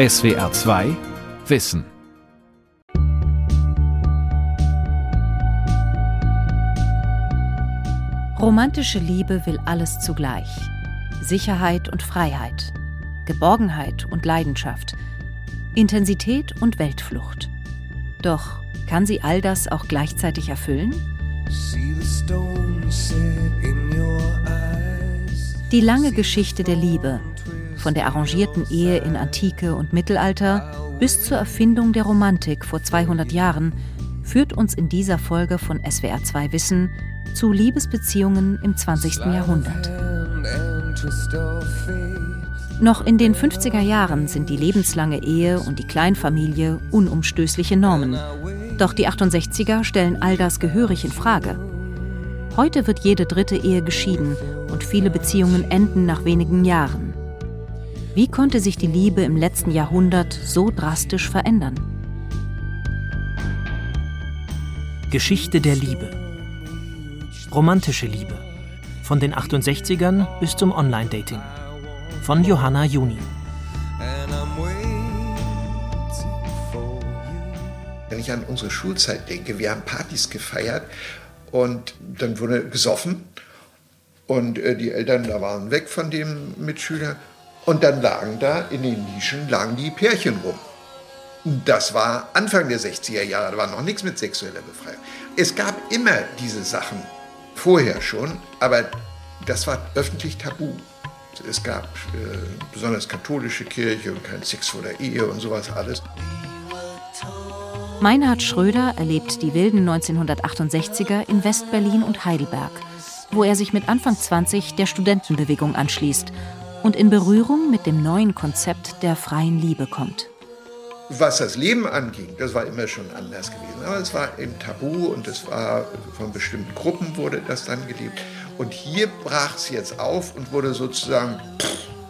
SWR 2 Wissen. Romantische Liebe will alles zugleich. Sicherheit und Freiheit, Geborgenheit und Leidenschaft, Intensität und Weltflucht. Doch kann sie all das auch gleichzeitig erfüllen? Die lange Geschichte der Liebe, von der arrangierten Ehe in Antike und Mittelalter bis zur Erfindung der Romantik vor 200 Jahren, führt uns in dieser Folge von SWR2 Wissen zu Liebesbeziehungen im 20. Jahrhundert. Noch in den 50er Jahren sind die lebenslange Ehe und die Kleinfamilie unumstößliche Normen. Doch die 68er stellen all das gehörig in Frage. Heute wird jede dritte Ehe geschieden und viele Beziehungen enden nach wenigen Jahren. Wie konnte sich die Liebe im letzten Jahrhundert so drastisch verändern? Geschichte der Liebe. Romantische Liebe. Von den 68ern bis zum Online-Dating. Von Johanna Juni. Wenn ich an unsere Schulzeit denke, wir haben Partys gefeiert und dann wurde gesoffen und äh, die Eltern da waren weg von dem Mitschüler und dann lagen da in den Nischen lagen die Pärchen rum. Das war Anfang der 60er Jahre, da war noch nichts mit sexueller Befreiung. Es gab immer diese Sachen vorher schon, aber das war öffentlich tabu. Es gab äh, besonders katholische Kirche und kein Sex vor der Ehe und sowas alles. Meinhard Schröder erlebt die wilden 1968er in Westberlin und Heidelberg, wo er sich mit Anfang 20 der Studentenbewegung anschließt und in Berührung mit dem neuen Konzept der freien Liebe kommt. Was das Leben anging, das war immer schon anders gewesen. Aber es war im Tabu und es war von bestimmten Gruppen wurde das dann gelebt. Und hier brach es jetzt auf und wurde sozusagen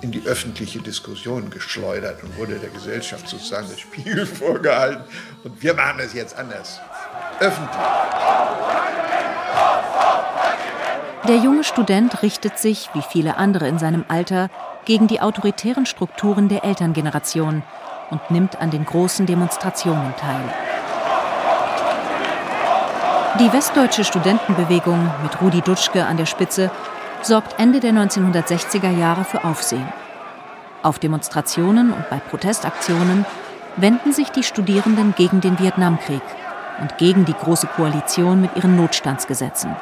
in die öffentliche Diskussion geschleudert und wurde der Gesellschaft sozusagen das Spiel vorgehalten. Und wir machen es jetzt anders. Öffentlich. Der junge Student richtet sich, wie viele andere in seinem Alter, gegen die autoritären Strukturen der Elterngeneration und nimmt an den großen Demonstrationen teil. Die westdeutsche Studentenbewegung mit Rudi Dutschke an der Spitze sorgt Ende der 1960er Jahre für Aufsehen. Auf Demonstrationen und bei Protestaktionen wenden sich die Studierenden gegen den Vietnamkrieg und gegen die Große Koalition mit ihren Notstandsgesetzen.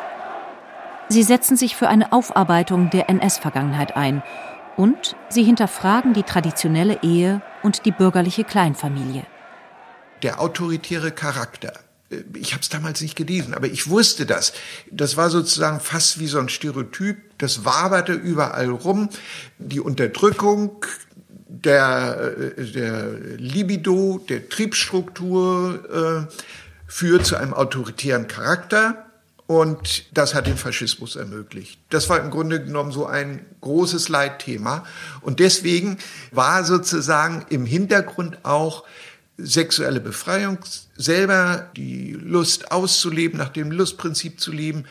Sie setzen sich für eine Aufarbeitung der NS-Vergangenheit ein und sie hinterfragen die traditionelle Ehe und die bürgerliche Kleinfamilie. Der autoritäre Charakter. Äh, ich habe es damals nicht gelesen, aber ich wusste das. Das war sozusagen fast wie so ein Stereotyp. Das waberte überall rum. Die Unterdrückung der, äh, der Libido, der Triebstruktur äh, führt zu einem autoritären Charakter und das hat den Faschismus ermöglicht. Das war im Grunde genommen so ein großes Leitthema. Und deswegen war sozusagen im Hintergrund auch sexuelle Befreiung, selber die Lust auszuleben, nach dem Lustprinzip zu leben,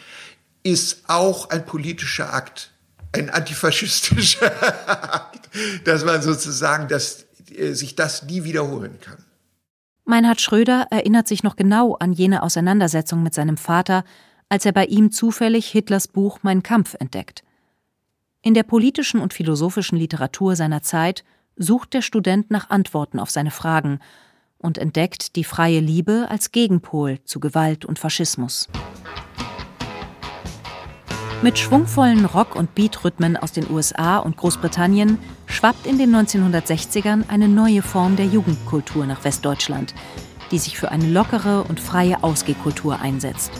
ist auch ein politischer Akt, ein antifaschistischer Akt, dass man sozusagen dass, äh, sich das nie wiederholen kann. Meinhard Schröder erinnert sich noch genau an jene Auseinandersetzung mit seinem Vater, als er bei ihm zufällig Hitlers Buch Mein Kampf entdeckt. In der politischen und philosophischen Literatur seiner Zeit sucht der Student nach Antworten auf seine Fragen und entdeckt die freie Liebe als Gegenpol zu Gewalt und Faschismus. Mit schwungvollen Rock- und Beatrhythmen aus den USA und Großbritannien schwappt in den 1960ern eine neue Form der Jugendkultur nach Westdeutschland, die sich für eine lockere und freie Ausgehkultur einsetzt.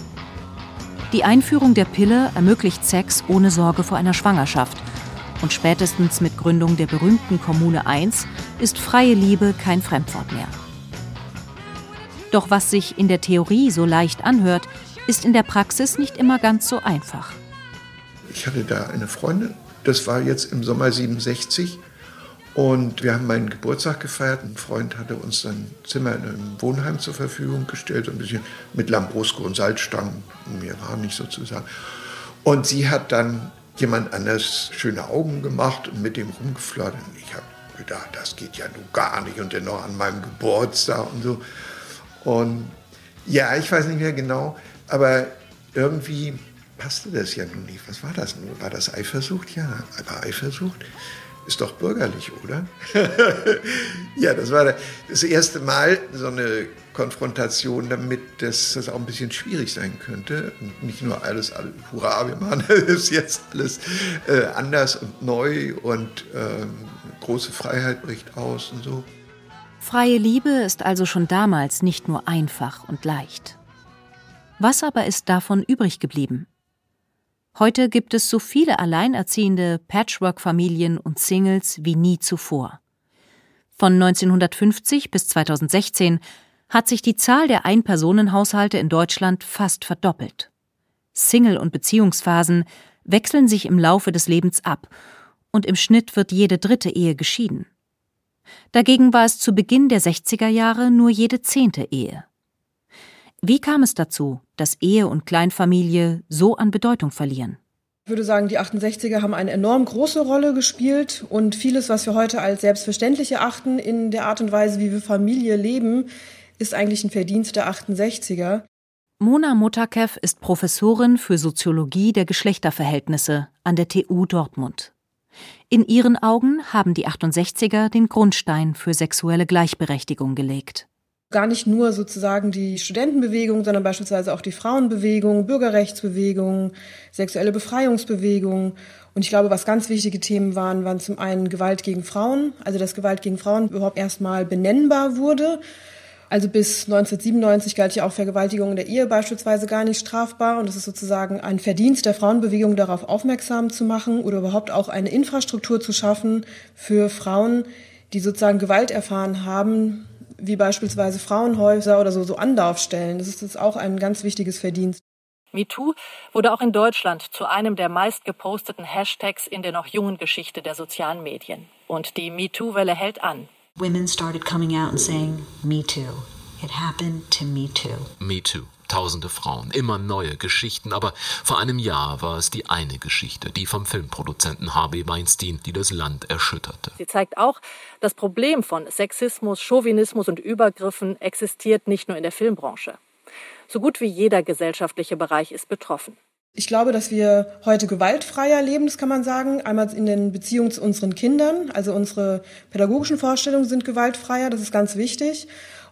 Die Einführung der Pille ermöglicht Sex ohne Sorge vor einer Schwangerschaft. Und spätestens mit Gründung der berühmten Kommune 1 ist freie Liebe kein Fremdwort mehr. Doch was sich in der Theorie so leicht anhört, ist in der Praxis nicht immer ganz so einfach. Ich hatte da eine Freundin, das war jetzt im Sommer 67 und wir haben meinen Geburtstag gefeiert. Ein Freund hatte uns ein Zimmer in einem Wohnheim zur Verfügung gestellt, ein bisschen mit Lambrusco und Salzstangen. Mir war nicht sozusagen. Und sie hat dann jemand anders schöne Augen gemacht und mit dem rumgeflirtet. Ich habe gedacht, das geht ja nun gar nicht und dennoch an meinem Geburtstag und so. Und ja, ich weiß nicht mehr genau, aber irgendwie passte das ja nun nicht. Was war das nun? War das Eifersucht? Ja, aber Eifersucht ist doch bürgerlich, oder? ja, das war das erste Mal so eine Konfrontation damit, dass das auch ein bisschen schwierig sein könnte. Und nicht nur alles, alles hurra, wir machen das jetzt alles äh, anders und neu und äh, große Freiheit bricht aus und so. Freie Liebe ist also schon damals nicht nur einfach und leicht. Was aber ist davon übrig geblieben? Heute gibt es so viele alleinerziehende Patchwork-Familien und Singles wie nie zuvor. Von 1950 bis 2016 hat sich die Zahl der Einpersonenhaushalte in Deutschland fast verdoppelt. Single- und Beziehungsphasen wechseln sich im Laufe des Lebens ab und im Schnitt wird jede dritte Ehe geschieden. Dagegen war es zu Beginn der 60er Jahre nur jede zehnte Ehe. Wie kam es dazu, dass Ehe und Kleinfamilie so an Bedeutung verlieren? Ich würde sagen, die 68er haben eine enorm große Rolle gespielt und vieles, was wir heute als selbstverständlich erachten in der Art und Weise, wie wir Familie leben, ist eigentlich ein Verdienst der 68er. Mona Motakev ist Professorin für Soziologie der Geschlechterverhältnisse an der TU Dortmund. In ihren Augen haben die 68er den Grundstein für sexuelle Gleichberechtigung gelegt gar nicht nur sozusagen die Studentenbewegung, sondern beispielsweise auch die Frauenbewegung, Bürgerrechtsbewegung, sexuelle Befreiungsbewegung. Und ich glaube, was ganz wichtige Themen waren, waren zum einen Gewalt gegen Frauen, also dass Gewalt gegen Frauen überhaupt erstmal benennbar wurde. Also bis 1997 galt ja auch Vergewaltigung in der Ehe beispielsweise gar nicht strafbar. Und es ist sozusagen ein Verdienst der Frauenbewegung, darauf aufmerksam zu machen oder überhaupt auch eine Infrastruktur zu schaffen für Frauen, die sozusagen Gewalt erfahren haben, wie beispielsweise Frauenhäuser oder so, so Anlaufstellen. Das ist jetzt auch ein ganz wichtiges Verdienst. MeToo wurde auch in Deutschland zu einem der meist geposteten Hashtags in der noch jungen Geschichte der sozialen Medien. Und die MeToo-Welle hält an. Women started coming out and saying, Me too. It happened to me too. Me too. Tausende Frauen, immer neue Geschichten, aber vor einem Jahr war es die eine Geschichte, die vom Filmproduzenten Harvey Weinstein, die das Land erschütterte. Sie zeigt auch, das Problem von Sexismus, Chauvinismus und Übergriffen existiert nicht nur in der Filmbranche. So gut wie jeder gesellschaftliche Bereich ist betroffen. Ich glaube, dass wir heute gewaltfreier leben, das kann man sagen. Einmal in den Beziehungen zu unseren Kindern, also unsere pädagogischen Vorstellungen sind gewaltfreier, das ist ganz wichtig.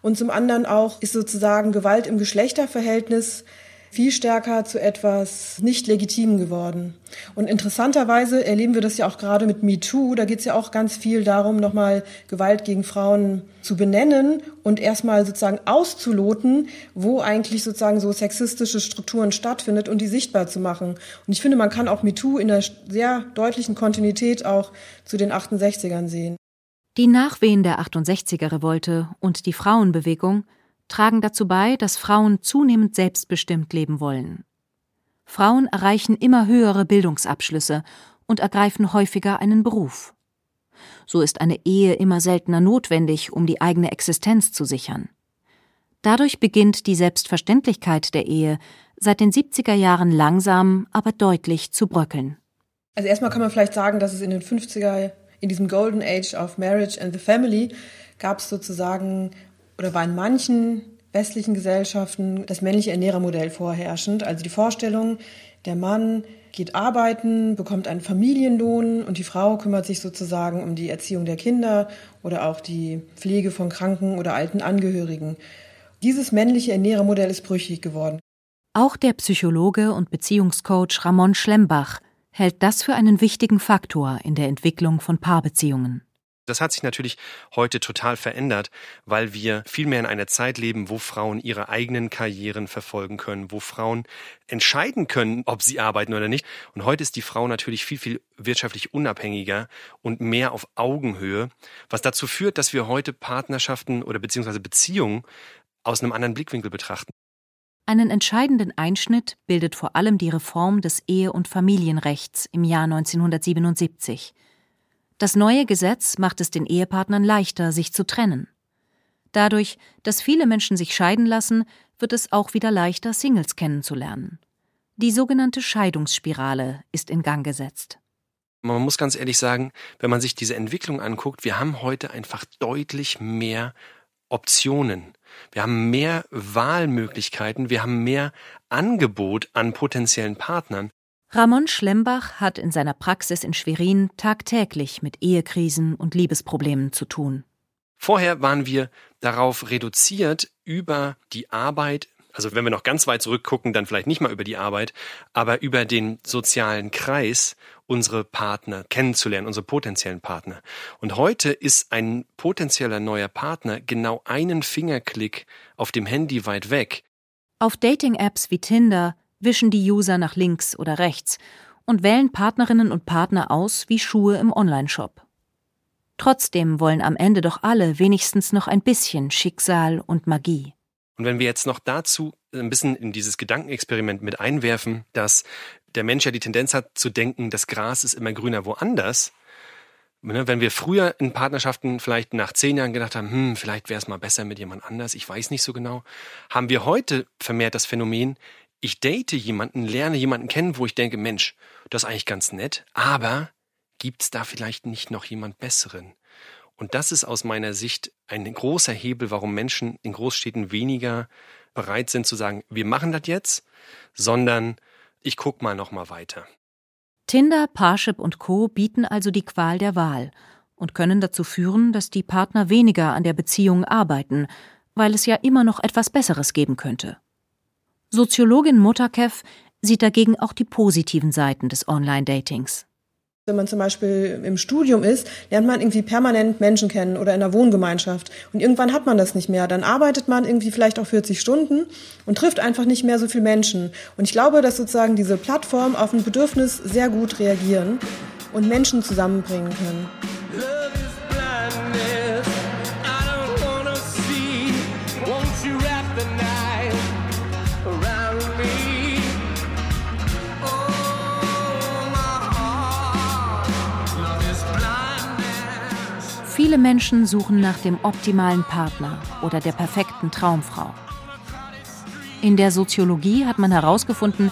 Und zum anderen auch ist sozusagen Gewalt im Geschlechterverhältnis viel stärker zu etwas nicht legitim geworden. Und interessanterweise erleben wir das ja auch gerade mit MeToo. Da geht es ja auch ganz viel darum, nochmal Gewalt gegen Frauen zu benennen und erstmal sozusagen auszuloten, wo eigentlich sozusagen so sexistische Strukturen stattfindet und die sichtbar zu machen. Und ich finde, man kann auch MeToo in einer sehr deutlichen Kontinuität auch zu den 68ern sehen. Die Nachwehen der 68er-Revolte und die Frauenbewegung tragen dazu bei, dass Frauen zunehmend selbstbestimmt leben wollen. Frauen erreichen immer höhere Bildungsabschlüsse und ergreifen häufiger einen Beruf. So ist eine Ehe immer seltener notwendig, um die eigene Existenz zu sichern. Dadurch beginnt die Selbstverständlichkeit der Ehe seit den 70er Jahren langsam, aber deutlich zu bröckeln. Also erstmal kann man vielleicht sagen, dass es in den 50er in diesem Golden Age of Marriage and the Family gab es sozusagen oder war in manchen westlichen Gesellschaften das männliche Ernährermodell vorherrschend. Also die Vorstellung, der Mann geht arbeiten, bekommt einen Familienlohn und die Frau kümmert sich sozusagen um die Erziehung der Kinder oder auch die Pflege von kranken oder alten Angehörigen. Dieses männliche Ernährermodell ist brüchig geworden. Auch der Psychologe und Beziehungscoach Ramon Schlembach hält das für einen wichtigen Faktor in der Entwicklung von Paarbeziehungen. Das hat sich natürlich heute total verändert, weil wir viel mehr in einer Zeit leben, wo Frauen ihre eigenen Karrieren verfolgen können, wo Frauen entscheiden können, ob sie arbeiten oder nicht. Und heute ist die Frau natürlich viel, viel wirtschaftlich unabhängiger und mehr auf Augenhöhe, was dazu führt, dass wir heute Partnerschaften oder beziehungsweise Beziehungen aus einem anderen Blickwinkel betrachten. Einen entscheidenden Einschnitt bildet vor allem die Reform des Ehe- und Familienrechts im Jahr 1977. Das neue Gesetz macht es den Ehepartnern leichter, sich zu trennen. Dadurch, dass viele Menschen sich scheiden lassen, wird es auch wieder leichter, Singles kennenzulernen. Die sogenannte Scheidungsspirale ist in Gang gesetzt. Man muss ganz ehrlich sagen, wenn man sich diese Entwicklung anguckt, wir haben heute einfach deutlich mehr Optionen. Wir haben mehr Wahlmöglichkeiten, wir haben mehr Angebot an potenziellen Partnern. Ramon Schlembach hat in seiner Praxis in Schwerin tagtäglich mit Ehekrisen und Liebesproblemen zu tun. Vorher waren wir darauf reduziert, über die Arbeit, also wenn wir noch ganz weit zurückgucken, dann vielleicht nicht mal über die Arbeit, aber über den sozialen Kreis unsere Partner kennenzulernen, unsere potenziellen Partner. Und heute ist ein potenzieller neuer Partner genau einen Fingerklick auf dem Handy weit weg. Auf Dating-Apps wie Tinder wischen die User nach links oder rechts und wählen Partnerinnen und Partner aus wie Schuhe im Onlineshop. Trotzdem wollen am Ende doch alle wenigstens noch ein bisschen Schicksal und Magie. Und wenn wir jetzt noch dazu ein bisschen in dieses Gedankenexperiment mit einwerfen, dass der Mensch ja die Tendenz hat zu denken, das Gras ist immer grüner woanders. Ne, wenn wir früher in Partnerschaften vielleicht nach zehn Jahren gedacht haben, hm, vielleicht wäre es mal besser mit jemand anders, ich weiß nicht so genau, haben wir heute vermehrt das Phänomen, ich date jemanden, lerne jemanden kennen, wo ich denke, Mensch, das ist eigentlich ganz nett, aber gibt's da vielleicht nicht noch jemand Besseren? Und das ist aus meiner Sicht ein großer Hebel, warum Menschen in Großstädten weniger bereit sind zu sagen, wir machen das jetzt, sondern ich guck mal noch mal weiter. Tinder, Parship und Co. bieten also die Qual der Wahl und können dazu führen, dass die Partner weniger an der Beziehung arbeiten, weil es ja immer noch etwas Besseres geben könnte. Soziologin Motakev sieht dagegen auch die positiven Seiten des Online-Datings. Wenn man zum Beispiel im Studium ist, lernt man irgendwie permanent Menschen kennen oder in der Wohngemeinschaft. Und irgendwann hat man das nicht mehr. Dann arbeitet man irgendwie vielleicht auch 40 Stunden und trifft einfach nicht mehr so viele Menschen. Und ich glaube, dass sozusagen diese Plattformen auf ein Bedürfnis sehr gut reagieren und Menschen zusammenbringen können. Viele Menschen suchen nach dem optimalen Partner oder der perfekten Traumfrau. In der Soziologie hat man herausgefunden,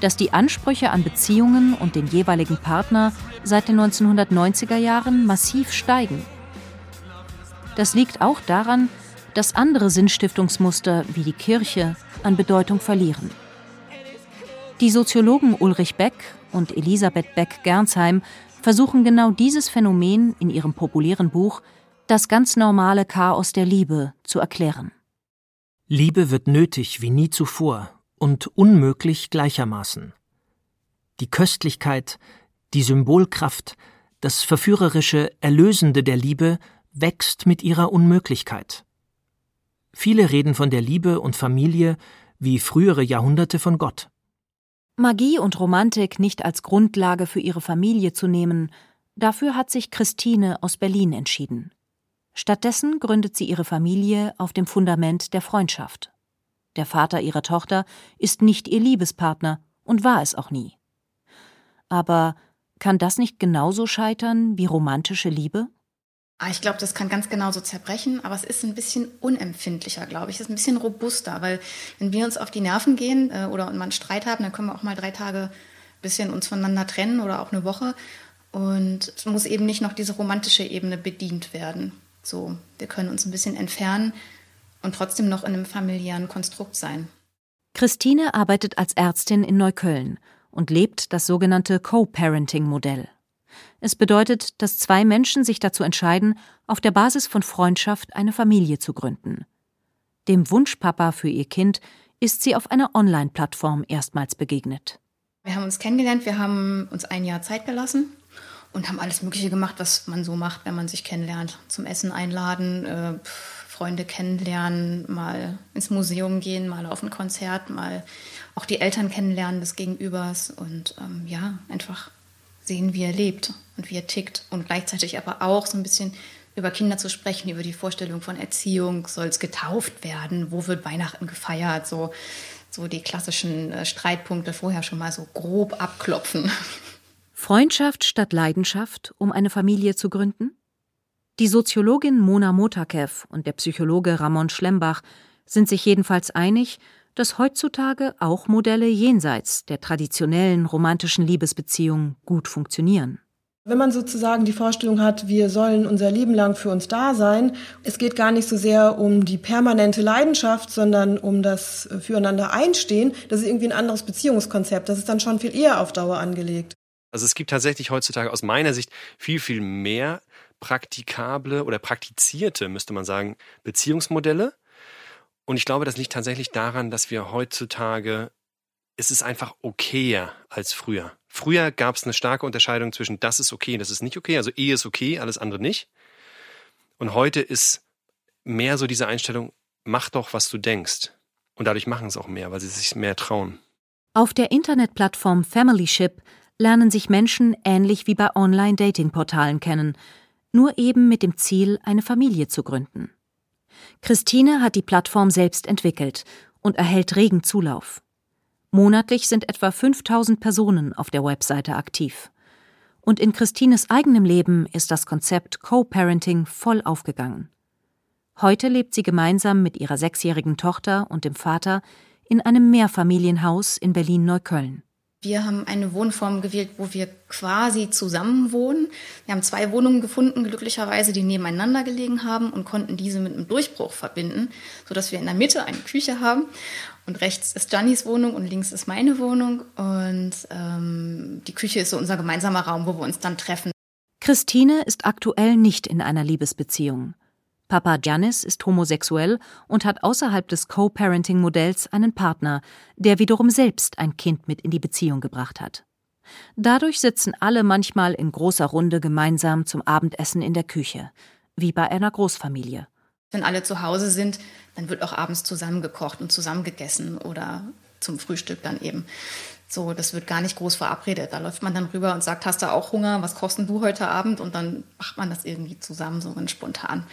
dass die Ansprüche an Beziehungen und den jeweiligen Partner seit den 1990er Jahren massiv steigen. Das liegt auch daran, dass andere Sinnstiftungsmuster wie die Kirche an Bedeutung verlieren. Die Soziologen Ulrich Beck und Elisabeth Beck-Gernsheim versuchen genau dieses Phänomen in ihrem populären Buch Das ganz normale Chaos der Liebe zu erklären. Liebe wird nötig wie nie zuvor und unmöglich gleichermaßen. Die Köstlichkeit, die Symbolkraft, das verführerische, erlösende der Liebe wächst mit ihrer Unmöglichkeit. Viele reden von der Liebe und Familie wie frühere Jahrhunderte von Gott. Magie und Romantik nicht als Grundlage für ihre Familie zu nehmen, dafür hat sich Christine aus Berlin entschieden. Stattdessen gründet sie ihre Familie auf dem Fundament der Freundschaft. Der Vater ihrer Tochter ist nicht ihr Liebespartner und war es auch nie. Aber kann das nicht genauso scheitern wie romantische Liebe? Ah, ich glaube, das kann ganz genauso zerbrechen, aber es ist ein bisschen unempfindlicher, glaube ich. Es ist ein bisschen robuster, weil wenn wir uns auf die Nerven gehen äh, oder mal einen Streit haben, dann können wir auch mal drei Tage ein bisschen uns voneinander trennen oder auch eine Woche. Und es muss eben nicht noch diese romantische Ebene bedient werden. So, wir können uns ein bisschen entfernen und trotzdem noch in einem familiären Konstrukt sein. Christine arbeitet als Ärztin in Neukölln und lebt das sogenannte Co-Parenting-Modell. Es bedeutet, dass zwei Menschen sich dazu entscheiden, auf der Basis von Freundschaft eine Familie zu gründen. Dem Wunschpapa für ihr Kind ist sie auf einer Online-Plattform erstmals begegnet. Wir haben uns kennengelernt, wir haben uns ein Jahr Zeit gelassen und haben alles Mögliche gemacht, was man so macht, wenn man sich kennenlernt. Zum Essen einladen, äh, Freunde kennenlernen, mal ins Museum gehen, mal auf ein Konzert, mal auch die Eltern kennenlernen des Gegenübers und ähm, ja, einfach sehen, wie er lebt und wie er tickt und gleichzeitig aber auch so ein bisschen über Kinder zu sprechen, über die Vorstellung von Erziehung, soll es getauft werden, wo wird Weihnachten gefeiert, so, so die klassischen äh, Streitpunkte vorher schon mal so grob abklopfen. Freundschaft statt Leidenschaft, um eine Familie zu gründen? Die Soziologin Mona Motakev und der Psychologe Ramon Schlembach sind sich jedenfalls einig, dass heutzutage auch Modelle jenseits der traditionellen romantischen Liebesbeziehung gut funktionieren. Wenn man sozusagen die Vorstellung hat, wir sollen unser Leben lang für uns da sein, es geht gar nicht so sehr um die permanente Leidenschaft, sondern um das Füreinander einstehen, das ist irgendwie ein anderes Beziehungskonzept. Das ist dann schon viel eher auf Dauer angelegt. Also es gibt tatsächlich heutzutage aus meiner Sicht viel, viel mehr praktikable oder praktizierte, müsste man sagen, Beziehungsmodelle. Und ich glaube, das liegt tatsächlich daran, dass wir heutzutage, es ist einfach okayer als früher. Früher gab es eine starke Unterscheidung zwischen das ist okay das ist nicht okay. Also Ehe ist okay, alles andere nicht. Und heute ist mehr so diese Einstellung, mach doch, was du denkst. Und dadurch machen es auch mehr, weil sie sich mehr trauen. Auf der Internetplattform Familyship lernen sich Menschen ähnlich wie bei Online-Dating-Portalen kennen, nur eben mit dem Ziel, eine Familie zu gründen. Christine hat die Plattform selbst entwickelt und erhält regen Zulauf. Monatlich sind etwa 5000 Personen auf der Webseite aktiv. Und in Christines eigenem Leben ist das Konzept Co-Parenting voll aufgegangen. Heute lebt sie gemeinsam mit ihrer sechsjährigen Tochter und dem Vater in einem Mehrfamilienhaus in Berlin-Neukölln. Wir haben eine Wohnform gewählt, wo wir quasi zusammen wohnen. Wir haben zwei Wohnungen gefunden, glücklicherweise, die nebeneinander gelegen haben und konnten diese mit einem Durchbruch verbinden, sodass wir in der Mitte eine Küche haben. Und rechts ist Jannys Wohnung und links ist meine Wohnung. Und ähm, die Küche ist so unser gemeinsamer Raum, wo wir uns dann treffen. Christine ist aktuell nicht in einer Liebesbeziehung. Papa Giannis ist homosexuell und hat außerhalb des Co-Parenting-Modells einen Partner, der wiederum selbst ein Kind mit in die Beziehung gebracht hat. Dadurch sitzen alle manchmal in großer Runde gemeinsam zum Abendessen in der Küche, wie bei einer Großfamilie. Wenn alle zu Hause sind, dann wird auch abends zusammengekocht und zusammengegessen oder zum Frühstück dann eben. So, das wird gar nicht groß verabredet. Da läuft man dann rüber und sagt, hast du auch Hunger? Was kosten du heute Abend? Und dann macht man das irgendwie zusammen, so ganz spontan.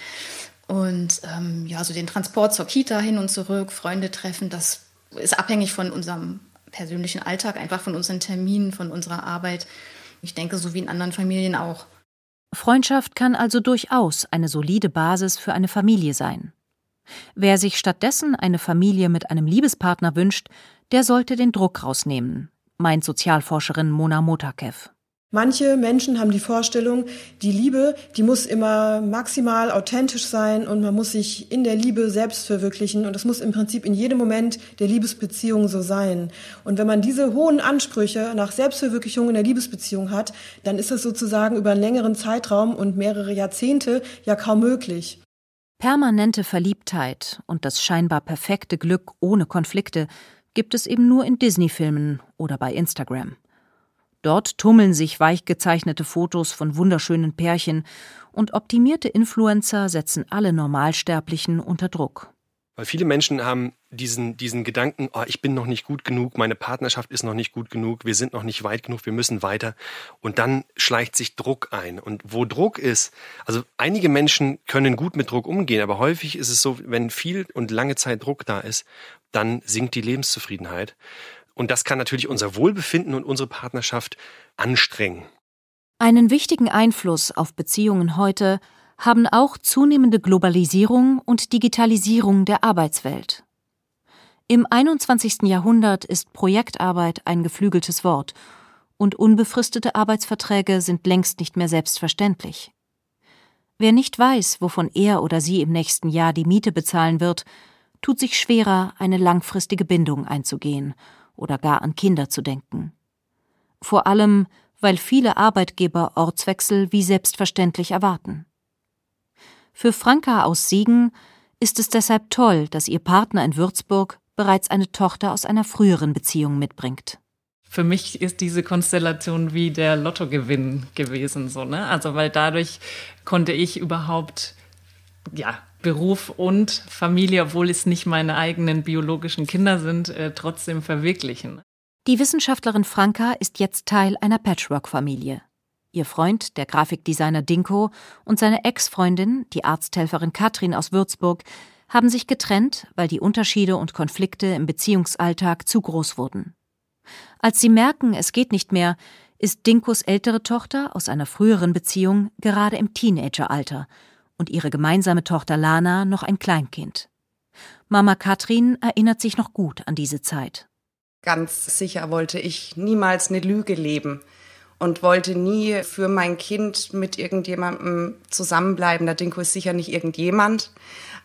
Und ähm, ja, so den Transport zur Kita hin und zurück, Freunde treffen, das ist abhängig von unserem persönlichen Alltag, einfach von unseren Terminen, von unserer Arbeit. Ich denke, so wie in anderen Familien auch. Freundschaft kann also durchaus eine solide Basis für eine Familie sein. Wer sich stattdessen eine Familie mit einem Liebespartner wünscht, der sollte den Druck rausnehmen, meint Sozialforscherin Mona Motakev. Manche Menschen haben die Vorstellung, die Liebe, die muss immer maximal authentisch sein und man muss sich in der Liebe selbst verwirklichen und das muss im Prinzip in jedem Moment der Liebesbeziehung so sein. Und wenn man diese hohen Ansprüche nach Selbstverwirklichung in der Liebesbeziehung hat, dann ist das sozusagen über einen längeren Zeitraum und mehrere Jahrzehnte ja kaum möglich. Permanente Verliebtheit und das scheinbar perfekte Glück ohne Konflikte gibt es eben nur in Disney-Filmen oder bei Instagram. Dort tummeln sich weich gezeichnete Fotos von wunderschönen Pärchen und optimierte Influencer setzen alle Normalsterblichen unter Druck. Weil viele Menschen haben diesen, diesen Gedanken, oh, ich bin noch nicht gut genug, meine Partnerschaft ist noch nicht gut genug, wir sind noch nicht weit genug, wir müssen weiter. Und dann schleicht sich Druck ein. Und wo Druck ist, also einige Menschen können gut mit Druck umgehen, aber häufig ist es so, wenn viel und lange Zeit Druck da ist, dann sinkt die Lebenszufriedenheit. Und das kann natürlich unser Wohlbefinden und unsere Partnerschaft anstrengen. Einen wichtigen Einfluss auf Beziehungen heute haben auch zunehmende Globalisierung und Digitalisierung der Arbeitswelt. Im 21. Jahrhundert ist Projektarbeit ein geflügeltes Wort und unbefristete Arbeitsverträge sind längst nicht mehr selbstverständlich. Wer nicht weiß, wovon er oder sie im nächsten Jahr die Miete bezahlen wird, tut sich schwerer, eine langfristige Bindung einzugehen oder gar an Kinder zu denken. Vor allem, weil viele Arbeitgeber Ortswechsel wie selbstverständlich erwarten. Für Franka aus Siegen ist es deshalb toll, dass ihr Partner in Würzburg bereits eine Tochter aus einer früheren Beziehung mitbringt. Für mich ist diese Konstellation wie der Lottogewinn gewesen, so, ne? Also, weil dadurch konnte ich überhaupt, ja, Beruf und Familie, obwohl es nicht meine eigenen biologischen Kinder sind, äh, trotzdem verwirklichen. Die Wissenschaftlerin Franka ist jetzt Teil einer Patchwork-Familie. Ihr Freund, der Grafikdesigner Dinko, und seine Ex-Freundin, die Arzthelferin Katrin aus Würzburg, haben sich getrennt, weil die Unterschiede und Konflikte im Beziehungsalltag zu groß wurden. Als sie merken, es geht nicht mehr, ist Dinkos ältere Tochter aus einer früheren Beziehung gerade im Teenageralter und ihre gemeinsame Tochter Lana noch ein Kleinkind. Mama Katrin erinnert sich noch gut an diese Zeit. Ganz sicher wollte ich niemals eine Lüge leben. und wollte nie für mein Kind mit irgendjemandem zusammenbleiben. Der Dinko ist sicher nicht irgendjemand.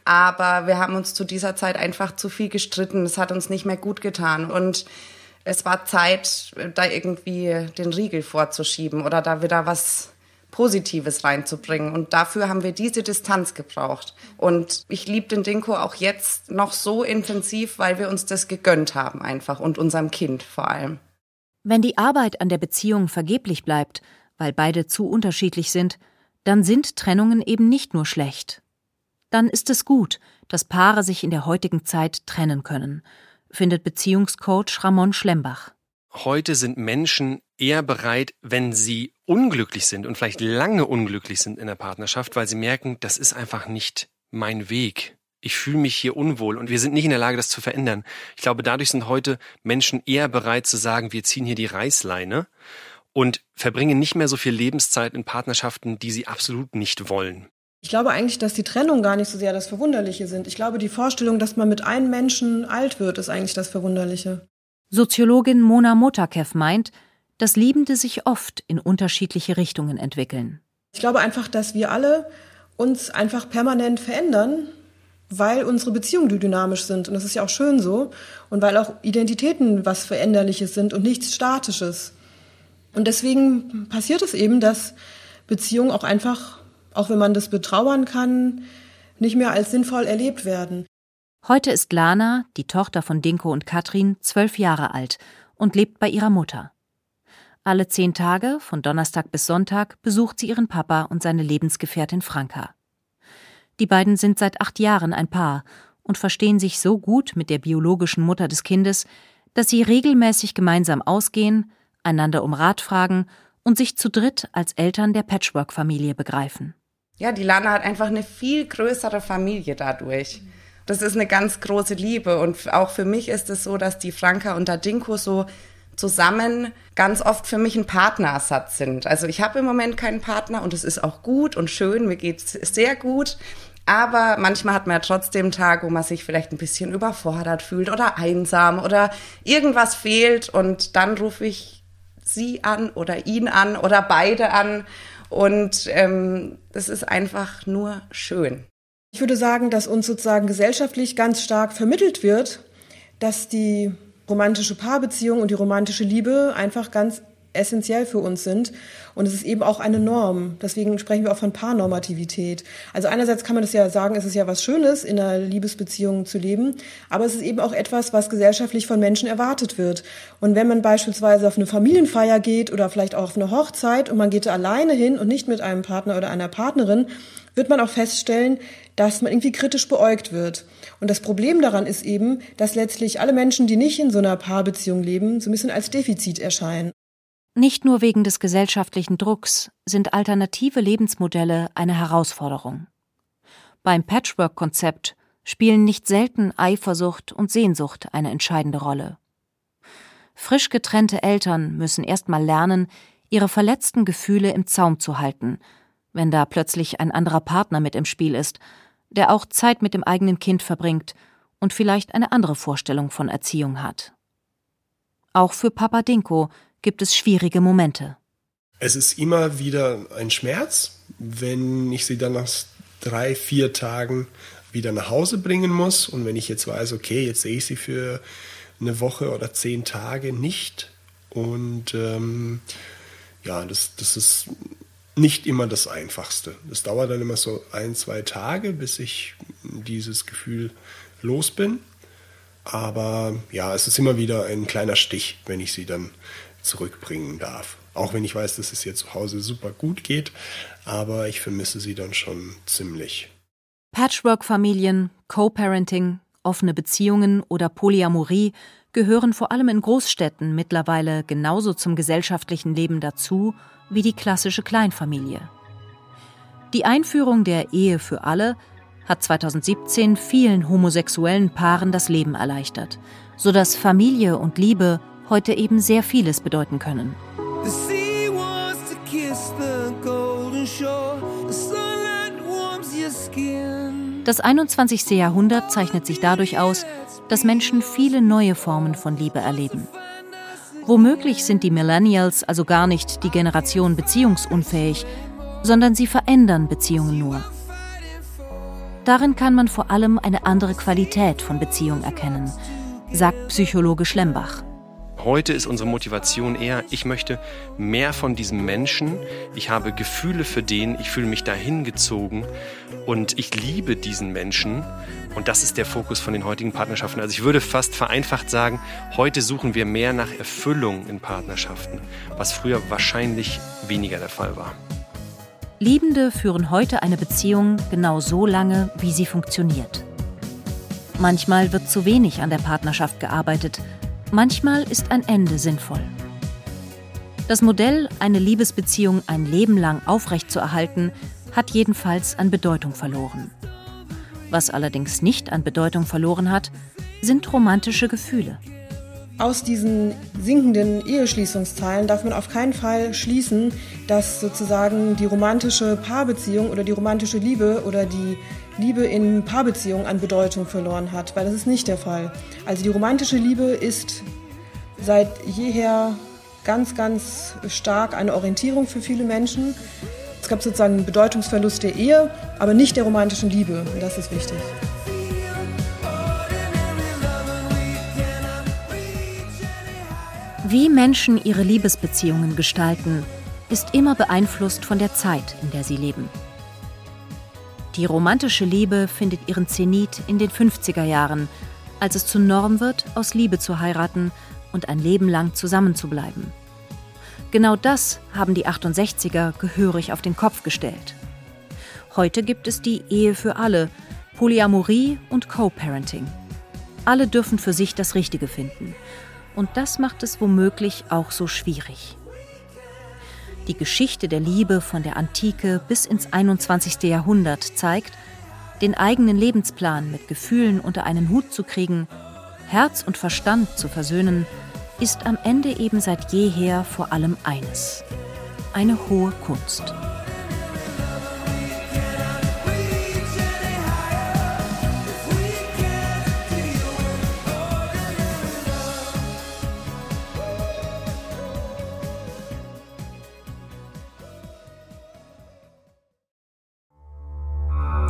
Aber wir haben uns zu dieser Zeit einfach zu viel gestritten. Es hat uns nicht mehr gut getan. Und es war Zeit, da irgendwie den Riegel vorzuschieben oder da wieder was Positives reinzubringen. Und dafür haben wir diese Distanz gebraucht. Und ich liebe den Dinko auch jetzt noch so intensiv, weil wir uns das gegönnt haben einfach und unserem Kind vor allem. Wenn die Arbeit an der Beziehung vergeblich bleibt, weil beide zu unterschiedlich sind, dann sind Trennungen eben nicht nur schlecht. Dann ist es gut, dass Paare sich in der heutigen Zeit trennen können, findet Beziehungscoach Ramon Schlembach. Heute sind Menschen eher bereit, wenn sie unglücklich sind und vielleicht lange unglücklich sind in der Partnerschaft, weil sie merken, das ist einfach nicht mein Weg. Ich fühle mich hier unwohl und wir sind nicht in der Lage, das zu verändern. Ich glaube, dadurch sind heute Menschen eher bereit zu sagen, wir ziehen hier die Reißleine und verbringen nicht mehr so viel Lebenszeit in Partnerschaften, die sie absolut nicht wollen. Ich glaube eigentlich, dass die Trennung gar nicht so sehr das Verwunderliche sind. Ich glaube, die Vorstellung, dass man mit einem Menschen alt wird, ist eigentlich das Verwunderliche. Soziologin Mona Motakev meint, dass Liebende sich oft in unterschiedliche Richtungen entwickeln. Ich glaube einfach, dass wir alle uns einfach permanent verändern, weil unsere Beziehungen dynamisch sind. Und das ist ja auch schön so. Und weil auch Identitäten was Veränderliches sind und nichts Statisches. Und deswegen passiert es eben, dass Beziehungen auch einfach, auch wenn man das betrauern kann, nicht mehr als sinnvoll erlebt werden. Heute ist Lana, die Tochter von Dinko und Katrin, zwölf Jahre alt und lebt bei ihrer Mutter. Alle zehn Tage, von Donnerstag bis Sonntag, besucht sie ihren Papa und seine Lebensgefährtin Franka. Die beiden sind seit acht Jahren ein Paar und verstehen sich so gut mit der biologischen Mutter des Kindes, dass sie regelmäßig gemeinsam ausgehen, einander um Rat fragen und sich zu dritt als Eltern der Patchwork-Familie begreifen. Ja, die Lana hat einfach eine viel größere Familie dadurch. Das ist eine ganz große Liebe und auch für mich ist es so, dass die Franka und der Dinko so zusammen ganz oft für mich ein Partnerersatz sind. Also ich habe im Moment keinen Partner und es ist auch gut und schön, mir geht es sehr gut. Aber manchmal hat man ja trotzdem Tag, wo man sich vielleicht ein bisschen überfordert fühlt oder einsam oder irgendwas fehlt und dann rufe ich sie an oder ihn an oder beide an und ähm, das ist einfach nur schön. Ich würde sagen, dass uns sozusagen gesellschaftlich ganz stark vermittelt wird, dass die romantische Paarbeziehung und die romantische Liebe einfach ganz essentiell für uns sind. Und es ist eben auch eine Norm. Deswegen sprechen wir auch von Paarnormativität. Also einerseits kann man das ja sagen, es ist ja was Schönes, in einer Liebesbeziehung zu leben. Aber es ist eben auch etwas, was gesellschaftlich von Menschen erwartet wird. Und wenn man beispielsweise auf eine Familienfeier geht oder vielleicht auch auf eine Hochzeit und man geht da alleine hin und nicht mit einem Partner oder einer Partnerin, wird man auch feststellen, dass man irgendwie kritisch beäugt wird. Und das Problem daran ist eben, dass letztlich alle Menschen, die nicht in so einer Paarbeziehung leben, so ein bisschen als Defizit erscheinen. Nicht nur wegen des gesellschaftlichen Drucks sind alternative Lebensmodelle eine Herausforderung. Beim Patchwork-Konzept spielen nicht selten Eifersucht und Sehnsucht eine entscheidende Rolle. Frisch getrennte Eltern müssen erst mal lernen, ihre verletzten Gefühle im Zaum zu halten, wenn da plötzlich ein anderer Partner mit im Spiel ist der auch Zeit mit dem eigenen Kind verbringt und vielleicht eine andere Vorstellung von Erziehung hat. Auch für Papa Dinko gibt es schwierige Momente. Es ist immer wieder ein Schmerz, wenn ich sie dann nach drei, vier Tagen wieder nach Hause bringen muss und wenn ich jetzt weiß, okay, jetzt sehe ich sie für eine Woche oder zehn Tage nicht und ähm, ja, das, das ist nicht immer das Einfachste. Es dauert dann immer so ein, zwei Tage, bis ich dieses Gefühl los bin. Aber ja, es ist immer wieder ein kleiner Stich, wenn ich sie dann zurückbringen darf. Auch wenn ich weiß, dass es ihr zu Hause super gut geht, aber ich vermisse sie dann schon ziemlich. Patchwork-Familien, Co-Parenting, offene Beziehungen oder Polyamorie gehören vor allem in Großstädten mittlerweile genauso zum gesellschaftlichen Leben dazu wie die klassische Kleinfamilie. Die Einführung der Ehe für alle hat 2017 vielen homosexuellen Paaren das Leben erleichtert, sodass Familie und Liebe heute eben sehr vieles bedeuten können. Das 21. Jahrhundert zeichnet sich dadurch aus, dass Menschen viele neue Formen von Liebe erleben. Womöglich sind die Millennials also gar nicht die Generation beziehungsunfähig, sondern sie verändern Beziehungen nur. Darin kann man vor allem eine andere Qualität von Beziehung erkennen, sagt Psychologe Schlembach. Heute ist unsere Motivation eher, ich möchte mehr von diesem Menschen, ich habe Gefühle für den, ich fühle mich dahin gezogen und ich liebe diesen Menschen und das ist der Fokus von den heutigen Partnerschaften. Also ich würde fast vereinfacht sagen, heute suchen wir mehr nach Erfüllung in Partnerschaften, was früher wahrscheinlich weniger der Fall war. Liebende führen heute eine Beziehung genau so lange, wie sie funktioniert. Manchmal wird zu wenig an der Partnerschaft gearbeitet, manchmal ist ein Ende sinnvoll. Das Modell, eine Liebesbeziehung ein Leben lang aufrechtzuerhalten, hat jedenfalls an Bedeutung verloren. Was allerdings nicht an Bedeutung verloren hat, sind romantische Gefühle. Aus diesen sinkenden Eheschließungszahlen darf man auf keinen Fall schließen, dass sozusagen die romantische Paarbeziehung oder die romantische Liebe oder die Liebe in Paarbeziehungen an Bedeutung verloren hat, weil das ist nicht der Fall. Also die romantische Liebe ist seit jeher ganz, ganz stark eine Orientierung für viele Menschen. Es gab sozusagen einen Bedeutungsverlust der Ehe, aber nicht der romantischen Liebe. Und das ist wichtig. Wie Menschen ihre Liebesbeziehungen gestalten, ist immer beeinflusst von der Zeit, in der sie leben. Die romantische Liebe findet ihren Zenit in den 50er Jahren, als es zur Norm wird, aus Liebe zu heiraten und ein Leben lang zusammenzubleiben. Genau das haben die 68er gehörig auf den Kopf gestellt. Heute gibt es die Ehe für alle, Polyamorie und Co-Parenting. Alle dürfen für sich das Richtige finden. Und das macht es womöglich auch so schwierig. Die Geschichte der Liebe von der Antike bis ins 21. Jahrhundert zeigt, den eigenen Lebensplan mit Gefühlen unter einen Hut zu kriegen, Herz und Verstand zu versöhnen, ist am Ende eben seit jeher vor allem eines. Eine hohe Kunst.